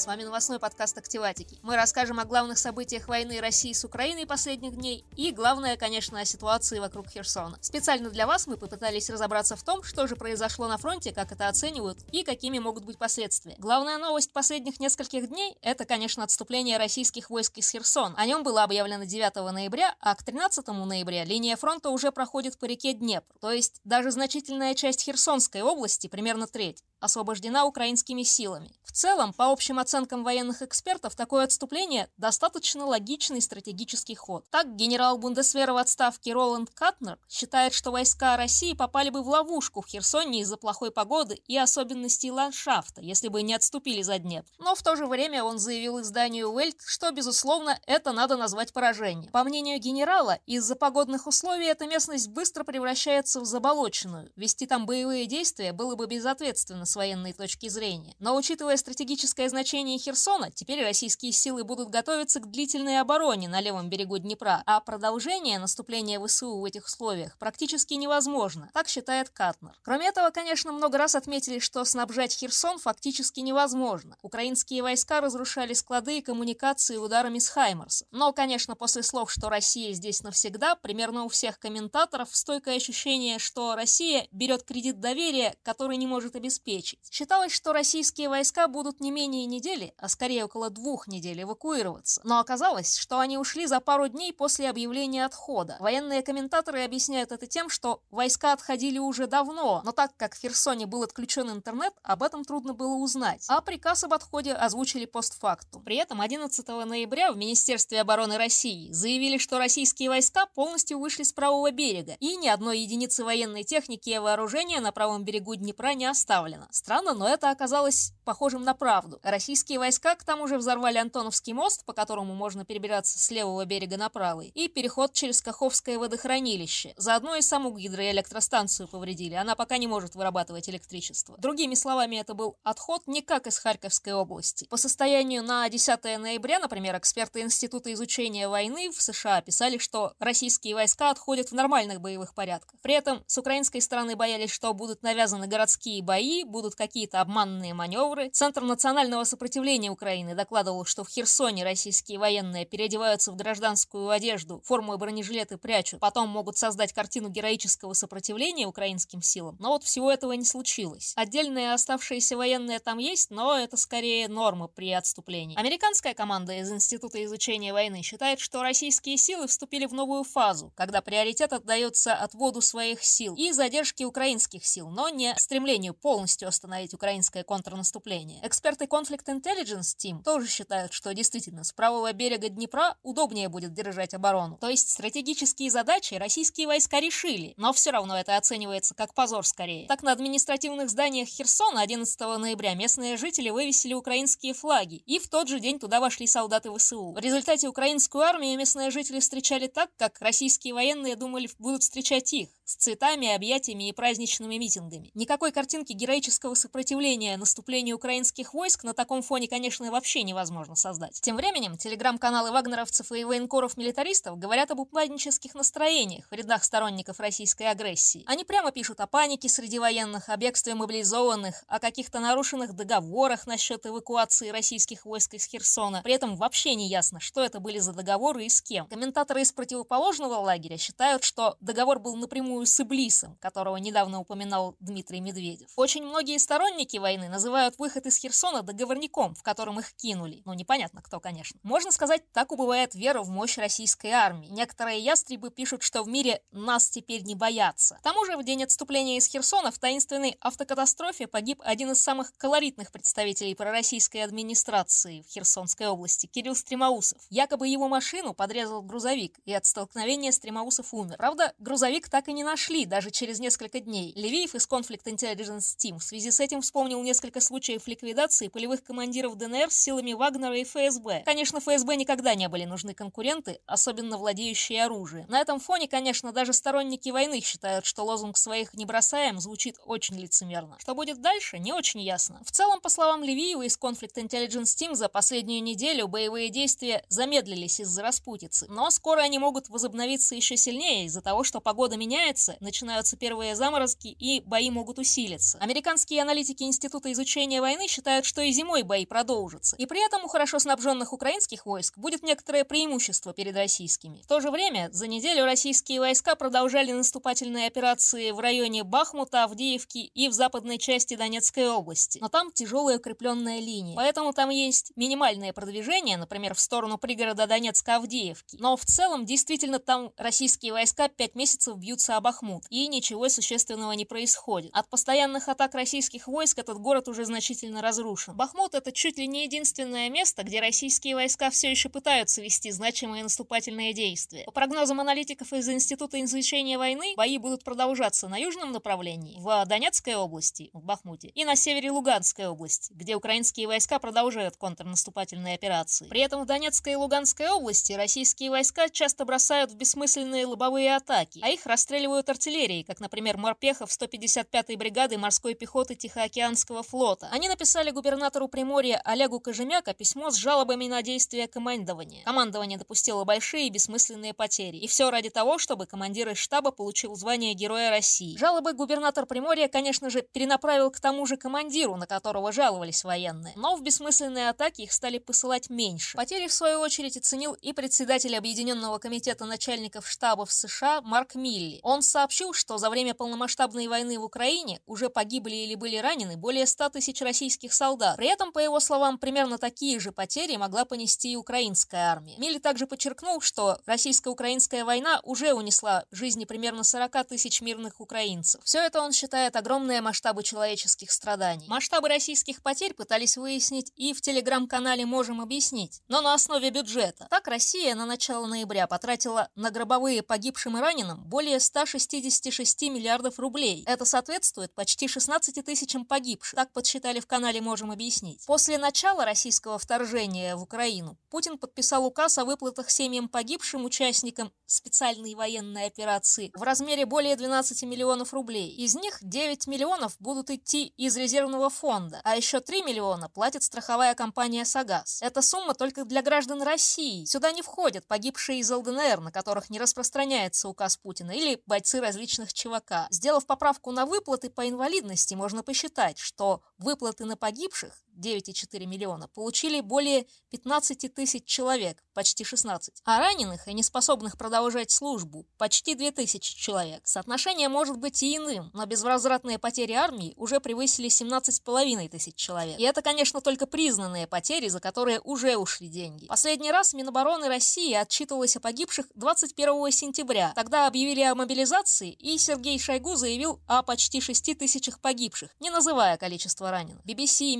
с вами новостной подкаст «Активатики». Мы расскажем о главных событиях войны России с Украиной последних дней и, главное, конечно, о ситуации вокруг Херсона. Специально для вас мы попытались разобраться в том, что же произошло на фронте, как это оценивают и какими могут быть последствия. Главная новость последних нескольких дней – это, конечно, отступление российских войск из Херсона. О нем было объявлено 9 ноября, а к 13 ноября линия фронта уже проходит по реке Днепр, то есть даже значительная часть Херсонской области, примерно треть, освобождена украинскими силами. В целом, по общим оценкам военных экспертов, такое отступление – достаточно логичный стратегический ход. Так, генерал Бундесвера в отставке Роланд Катнер считает, что войска России попали бы в ловушку в Херсоне из-за плохой погоды и особенностей ландшафта, если бы не отступили за Днепр. Но в то же время он заявил изданию Welt, что, безусловно, это надо назвать поражением. По мнению генерала, из-за погодных условий эта местность быстро превращается в заболоченную. Вести там боевые действия было бы безответственно с военной точки зрения. Но учитывая стратегическое значение Херсона, теперь российские силы будут готовиться к длительной обороне на левом берегу Днепра, а продолжение наступления ВСУ в этих условиях практически невозможно, так считает Катнер. Кроме этого, конечно, много раз отметили, что снабжать Херсон фактически невозможно. Украинские войска разрушали склады и коммуникации ударами с Хаймарсов. Но, конечно, после слов, что Россия здесь навсегда, примерно у всех комментаторов стойкое ощущение, что Россия берет кредит доверия, который не может обеспечить обеспечить. Считалось, что российские войска будут не менее недели, а скорее около двух недель эвакуироваться. Но оказалось, что они ушли за пару дней после объявления отхода. Военные комментаторы объясняют это тем, что войска отходили уже давно, но так как в Херсоне был отключен интернет, об этом трудно было узнать. А приказ об отходе озвучили постфактум. При этом 11 ноября в Министерстве обороны России заявили, что российские войска полностью вышли с правого берега, и ни одной единицы военной техники и вооружения на правом берегу Днепра не оставлено. Странно, но это оказалось похожим на правду. Российские войска к тому же взорвали Антоновский мост, по которому можно перебираться с левого берега на правый, и переход через Каховское водохранилище. Заодно и саму гидроэлектростанцию повредили, она пока не может вырабатывать электричество. Другими словами, это был отход не как из Харьковской области. По состоянию на 10 ноября, например, эксперты Института изучения войны в США писали, что российские войска отходят в нормальных боевых порядках. При этом с украинской стороны боялись, что будут навязаны городские бои, будут какие-то обманные маневры. Центр национального сопротивления Украины докладывал, что в Херсоне российские военные переодеваются в гражданскую одежду, форму и бронежилеты прячут, потом могут создать картину героического сопротивления украинским силам. Но вот всего этого не случилось. Отдельные оставшиеся военные там есть, но это скорее норма при отступлении. Американская команда из Института изучения войны считает, что российские силы вступили в новую фазу, когда приоритет отдается отводу своих сил и задержке украинских сил, но не стремлению полностью остановить украинское контрнаступление. Эксперты Conflict Intelligence Team тоже считают, что действительно с правого берега Днепра удобнее будет держать оборону. То есть стратегические задачи российские войска решили, но все равно это оценивается как позор скорее. Так на административных зданиях Херсона 11 ноября местные жители вывесили украинские флаги, и в тот же день туда вошли солдаты ВСУ. В результате украинскую армию местные жители встречали так, как российские военные думали будут встречать их с цветами, объятиями и праздничными митингами. Никакой картинки героического сопротивления наступлению украинских войск на таком фоне, конечно, вообще невозможно создать. Тем временем телеграм-каналы вагнеровцев и военкоров-милитаристов говорят об упаднических настроениях в рядах сторонников российской агрессии. Они прямо пишут о панике среди военных, о бегстве мобилизованных, о каких-то нарушенных договорах насчет эвакуации российских войск из Херсона. При этом вообще не ясно, что это были за договоры и с кем. Комментаторы из противоположного лагеря считают, что договор был напрямую с Иблисом, которого недавно упоминал Дмитрий Медведев. Очень многие сторонники войны называют выход из Херсона договорником, в котором их кинули. Ну, непонятно кто, конечно. Можно сказать, так убывает вера в мощь российской армии. Некоторые ястребы пишут, что в мире нас теперь не боятся. К тому же, в день отступления из Херсона в таинственной автокатастрофе погиб один из самых колоритных представителей пророссийской администрации в Херсонской области, Кирилл Стремоусов. Якобы его машину подрезал грузовик, и от столкновения Стремоусов умер. Правда, грузовик так и не нашли даже через несколько дней. Левиев из Conflict Intelligence Team в связи с этим вспомнил несколько случаев ликвидации полевых командиров ДНР с силами Вагнера и ФСБ. Конечно, ФСБ никогда не были нужны конкуренты, особенно владеющие оружием. На этом фоне, конечно, даже сторонники войны считают, что лозунг «своих не бросаем» звучит очень лицемерно. Что будет дальше, не очень ясно. В целом, по словам Левиева из Conflict Intelligence Team, за последнюю неделю боевые действия замедлились из-за распутицы, но скоро они могут возобновиться еще сильнее из-за того, что погода меняется, начинаются первые заморозки и бои могут усилиться. Американские аналитики Института изучения войны считают, что и зимой бои продолжатся. И при этом у хорошо снабженных украинских войск будет некоторое преимущество перед российскими. В то же время за неделю российские войска продолжали наступательные операции в районе Бахмута, Авдеевки и в западной части Донецкой области. Но там тяжелая укрепленная линия. Поэтому там есть минимальное продвижение, например, в сторону пригорода Донецка-Авдеевки. Но в целом, действительно, там российские войска пять месяцев бьются об Бахмут, и ничего существенного не происходит. От постоянных атак российских войск этот город уже значительно разрушен. Бахмут — это чуть ли не единственное место, где российские войска все еще пытаются вести значимые наступательные действия. По прогнозам аналитиков из Института изучения войны, бои будут продолжаться на южном направлении, в Донецкой области, в Бахмуте, и на севере Луганской области, где украинские войска продолжают контрнаступательные операции. При этом в Донецкой и Луганской области российские войска часто бросают в бессмысленные лобовые атаки, а их расстреливают артиллерией, как, например, морпехов 155-й бригады морской пехоты Тихоокеанского флота. Они написали губернатору Приморья Олегу Кожемяка письмо с жалобами на действия командования. Командование допустило большие и бессмысленные потери. И все ради того, чтобы командир из штаба получил звание Героя России. Жалобы губернатор Приморья, конечно же, перенаправил к тому же командиру, на которого жаловались военные. Но в бессмысленные атаки их стали посылать меньше. Потери, в свою очередь, оценил и председатель Объединенного комитета начальников штабов США Марк Милли. Он сообщил, что за время полномасштабной войны в Украине уже погибли или были ранены более 100 тысяч российских солдат. При этом, по его словам, примерно такие же потери могла понести и украинская армия. Милли также подчеркнул, что российско-украинская война уже унесла жизни примерно 40 тысяч мирных украинцев. Все это он считает огромные масштабы человеческих страданий. Масштабы российских потерь пытались выяснить и в телеграм-канале «Можем объяснить», но на основе бюджета. Так Россия на начало ноября потратила на гробовые погибшим и раненым более 166 миллиардов рублей. Это соответствует почти 16 тысячам погибших. Так подсчитали в канале «Можем объяснить». После начала российского вторжения в Украину Путин подписал указ о выплатах семьям погибшим участникам специальной военной операции в размере более 12 миллионов рублей. Из них 9 миллионов будут идти из резервного фонда, а еще 3 миллиона платит страховая компания «Сагаз». Эта сумма только для граждан России. Сюда не входят погибшие из ЛДНР, на которых не распространяется указ Путина, или бойцы различных ЧВК. Сделав поправку на выплаты по инвалидности, можно посчитать, что выплаты на погибших 9,4 миллиона, получили более 15 тысяч человек, почти 16. А раненых и неспособных продолжать службу почти 2000 человек. Соотношение может быть и иным, но безвозвратные потери армии уже превысили 17,5 тысяч человек. И это, конечно, только признанные потери, за которые уже ушли деньги. Последний раз Минобороны России отчитывалась о погибших 21 сентября. Тогда объявили о мобилизации, и Сергей Шойгу заявил о почти 6 тысячах погибших, не называя количество раненых. BBC и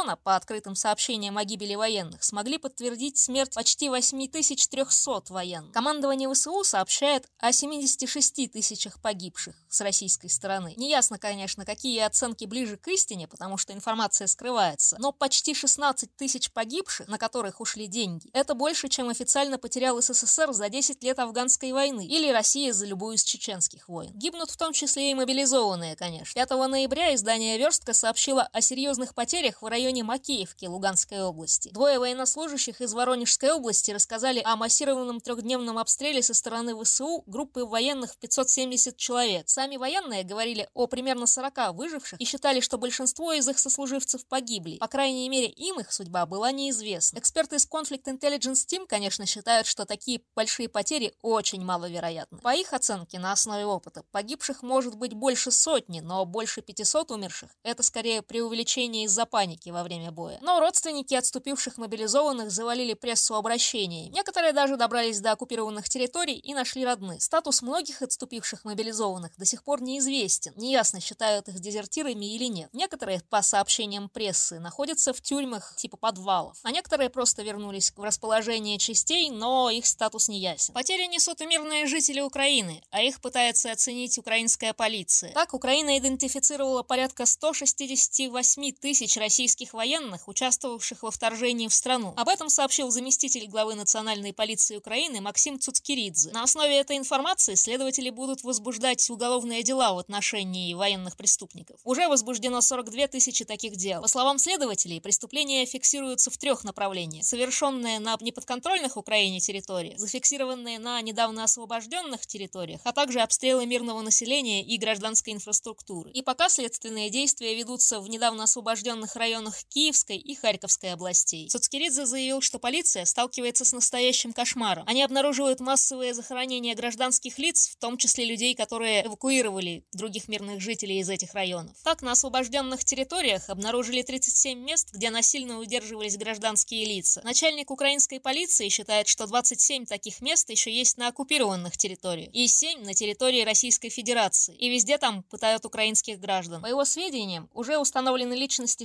Медиазона по открытым сообщениям о гибели военных смогли подтвердить смерть почти 8300 военных. Командование ВСУ сообщает о 76 тысячах погибших с российской стороны. Неясно, конечно, какие оценки ближе к истине, потому что информация скрывается, но почти 16 тысяч погибших, на которых ушли деньги, это больше, чем официально потерял СССР за 10 лет афганской войны или Россия за любую из чеченских войн. Гибнут в том числе и мобилизованные, конечно. 5 ноября издание «Верстка» сообщило о серьезных потерях в районе Макеевки Луганской области. Двое военнослужащих из Воронежской области рассказали о массированном трехдневном обстреле со стороны ВСУ группы военных в 570 человек. Сами военные говорили о примерно 40 выживших и считали, что большинство из их сослуживцев погибли. По крайней мере, им их судьба была неизвестна. Эксперты из Conflict Intelligence Team, конечно, считают, что такие большие потери очень маловероятны. По их оценке, на основе опыта, погибших может быть больше сотни, но больше 500 умерших – это скорее преувеличение из-за паники во время боя. Но родственники отступивших мобилизованных завалили прессу обращениями. Некоторые даже добрались до оккупированных территорий и нашли родных. Статус многих отступивших мобилизованных до сих пор неизвестен. Неясно, считают их дезертирами или нет. Некоторые, по сообщениям прессы, находятся в тюрьмах типа подвалов, а некоторые просто вернулись в расположение частей, но их статус не ясен. Потери несут и мирные жители Украины, а их пытается оценить украинская полиция. Так, Украина идентифицировала порядка 168 тысяч российских российских военных, участвовавших во вторжении в страну. Об этом сообщил заместитель главы национальной полиции Украины Максим Цуцкиридзе. На основе этой информации следователи будут возбуждать уголовные дела в отношении военных преступников. Уже возбуждено 42 тысячи таких дел. По словам следователей, преступления фиксируются в трех направлениях. Совершенные на неподконтрольных Украине территориях, зафиксированные на недавно освобожденных территориях, а также обстрелы мирного населения и гражданской инфраструктуры. И пока следственные действия ведутся в недавно освобожденных районах Киевской и Харьковской областей. Соцкиридзе заявил, что полиция сталкивается с настоящим кошмаром. Они обнаруживают массовые захоронения гражданских лиц, в том числе людей, которые эвакуировали других мирных жителей из этих районов. Так, на освобожденных территориях обнаружили 37 мест, где насильно удерживались гражданские лица. Начальник украинской полиции считает, что 27 таких мест еще есть на оккупированных территориях и 7 на территории Российской Федерации. И везде там пытают украинских граждан. По его сведениям, уже установлены личности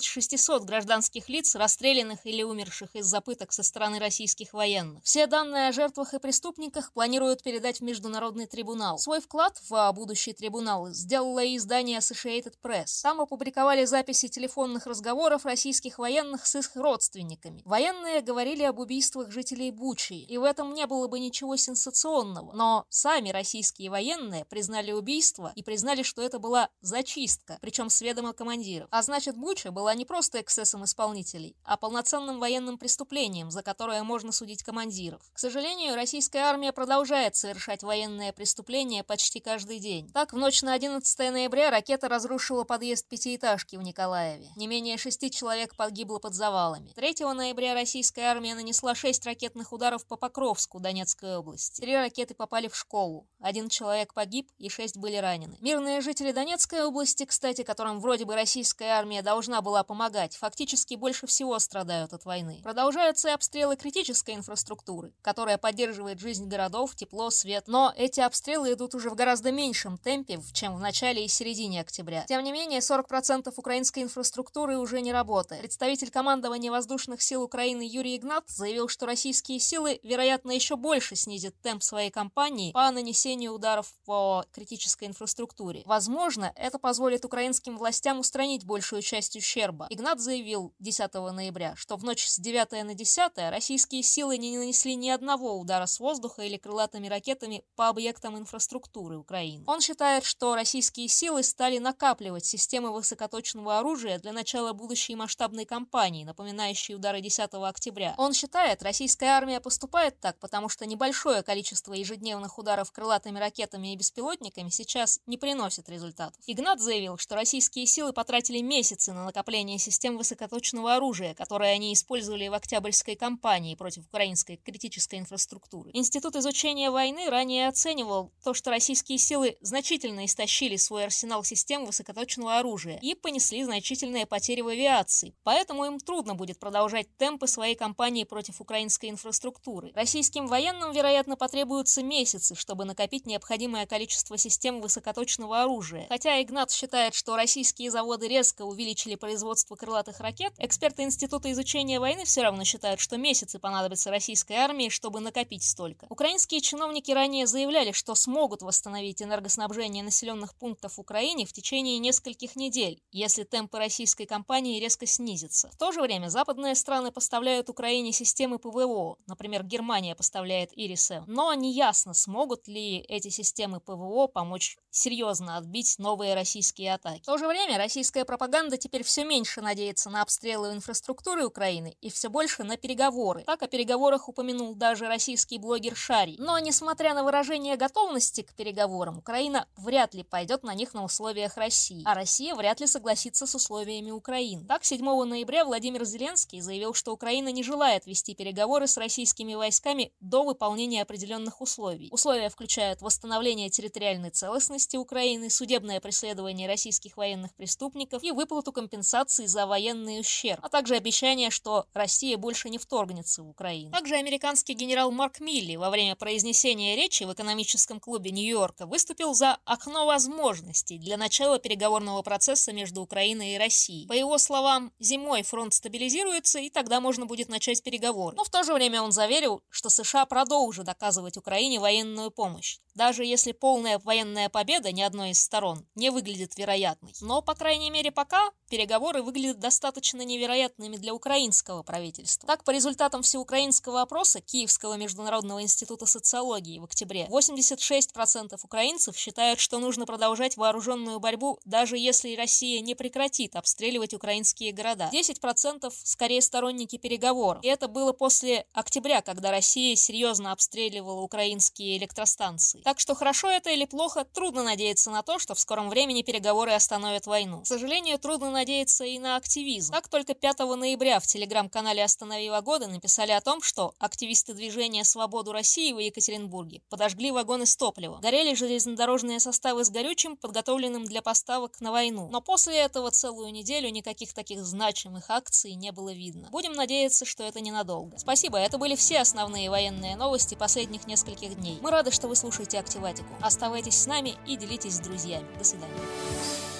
6600 гражданских лиц, расстрелянных или умерших из-за пыток со стороны российских военных. Все данные о жертвах и преступниках планируют передать в Международный трибунал. Свой вклад в будущий трибунал сделало и издание Associated Press. Там опубликовали записи телефонных разговоров российских военных с их родственниками. Военные говорили об убийствах жителей Бучи, и в этом не было бы ничего сенсационного. Но сами российские военные признали убийство и признали, что это была зачистка, причем с ведома командиров. А значит, Буча была не просто эксцессом исполнителей, а полноценным военным преступлением, за которое можно судить командиров. К сожалению, российская армия продолжает совершать военные преступления почти каждый день. Так, в ночь на 11 ноября ракета разрушила подъезд пятиэтажки в Николаеве. Не менее шести человек погибло под завалами. 3 ноября российская армия нанесла шесть ракетных ударов по Покровску, Донецкой области. Три ракеты попали в школу. Один человек погиб и шесть были ранены. Мирные жители Донецкой области, кстати, которым вроде бы российская армия должна была помогать, фактически больше всего страдают от войны. Продолжаются и обстрелы критической инфраструктуры, которая поддерживает жизнь городов, тепло, свет. Но эти обстрелы идут уже в гораздо меньшем темпе, чем в начале и середине октября. Тем не менее, 40% украинской инфраструктуры уже не работает. Представитель командования воздушных сил Украины Юрий Игнат заявил, что российские силы, вероятно, еще больше снизят темп своей кампании по нанесению ударов по критической инфраструктуре. Возможно, это позволит украинским властям устранить большую часть ущерба. Игнат заявил 10 ноября, что в ночь с 9 на 10 российские силы не нанесли ни одного удара с воздуха или крылатыми ракетами по объектам инфраструктуры Украины. Он считает, что российские силы стали накапливать системы высокоточного оружия для начала будущей масштабной кампании, напоминающей удары 10 октября. Он считает, российская армия поступает так, потому что небольшое количество ежедневных ударов крылатыми ракетами и беспилотниками сейчас не приносит результатов. Игнат заявил, что российские силы потратили месяцы на накопление систем высокоточного оружия, которые они использовали в Октябрьской кампании против украинской критической инфраструктуры. Институт изучения войны ранее оценивал то, что российские силы значительно истощили свой арсенал систем высокоточного оружия и понесли значительные потери в авиации, поэтому им трудно будет продолжать темпы своей кампании против украинской инфраструктуры. Российским военным, вероятно, потребуются месяцы, чтобы накопить необходимое количество систем высокоточного оружия. Хотя Игнат считает, что российские заводы резко увеличили производство крылатых ракет, эксперты Института изучения войны все равно считают, что месяцы понадобятся российской армии, чтобы накопить столько. Украинские чиновники ранее заявляли, что смогут восстановить энергоснабжение населенных пунктов в Украине в течение нескольких недель, если темпы российской кампании резко снизятся. В то же время западные страны поставляют Украине системы ПВО, например, Германия поставляет ИРИС-М, но неясно, смогут ли эти системы ПВО помочь серьезно отбить новые российские атаки. В то же время российская пропаганда теперь все меньше надеется на обстрелы инфраструктуры Украины и все больше на переговоры. Так о переговорах упомянул даже российский блогер Шарий. Но несмотря на выражение готовности к переговорам, Украина вряд ли пойдет на них на условиях России, а Россия вряд ли согласится с условиями Украины. Так, 7 ноября Владимир Зеленский заявил, что Украина не желает вести переговоры с российскими войсками до выполнения определенных условий. Условия включают восстановление территориальной целостности Украины, судебное преследование российских военных преступников и выплату компенсации за военный ущерб, а также обещание, что Россия больше не вторгнется в Украину. Также американский генерал Марк Милли во время произнесения речи в экономическом клубе Нью-Йорка выступил за окно возможностей для начала переговорного процесса между Украиной и Россией. По его словам, зимой фронт стабилизируется, и тогда можно будет начать переговоры. Но в то же время он заверил, что США продолжат оказывать Украине военную помощь даже если полная военная победа ни одной из сторон не выглядит вероятной. Но, по крайней мере, пока переговоры переговоры выглядят достаточно невероятными для украинского правительства. Так, по результатам всеукраинского опроса Киевского международного института социологии в октябре, 86% украинцев считают, что нужно продолжать вооруженную борьбу, даже если Россия не прекратит обстреливать украинские города. 10% скорее сторонники переговоров. И это было после октября, когда Россия серьезно обстреливала украинские электростанции. Так что хорошо это или плохо, трудно надеяться на то, что в скором времени переговоры остановят войну. К сожалению, трудно надеяться и на активизм. Так только 5 ноября в телеграм-канале «Останови вагоны» написали о том, что активисты движения «Свободу России» в Екатеринбурге подожгли вагоны с топливом. Горели железнодорожные составы с горючим, подготовленным для поставок на войну. Но после этого целую неделю никаких таких значимых акций не было видно. Будем надеяться, что это ненадолго. Спасибо, это были все основные военные новости последних нескольких дней. Мы рады, что вы слушаете Активатику. Оставайтесь с нами и делитесь с друзьями. До свидания.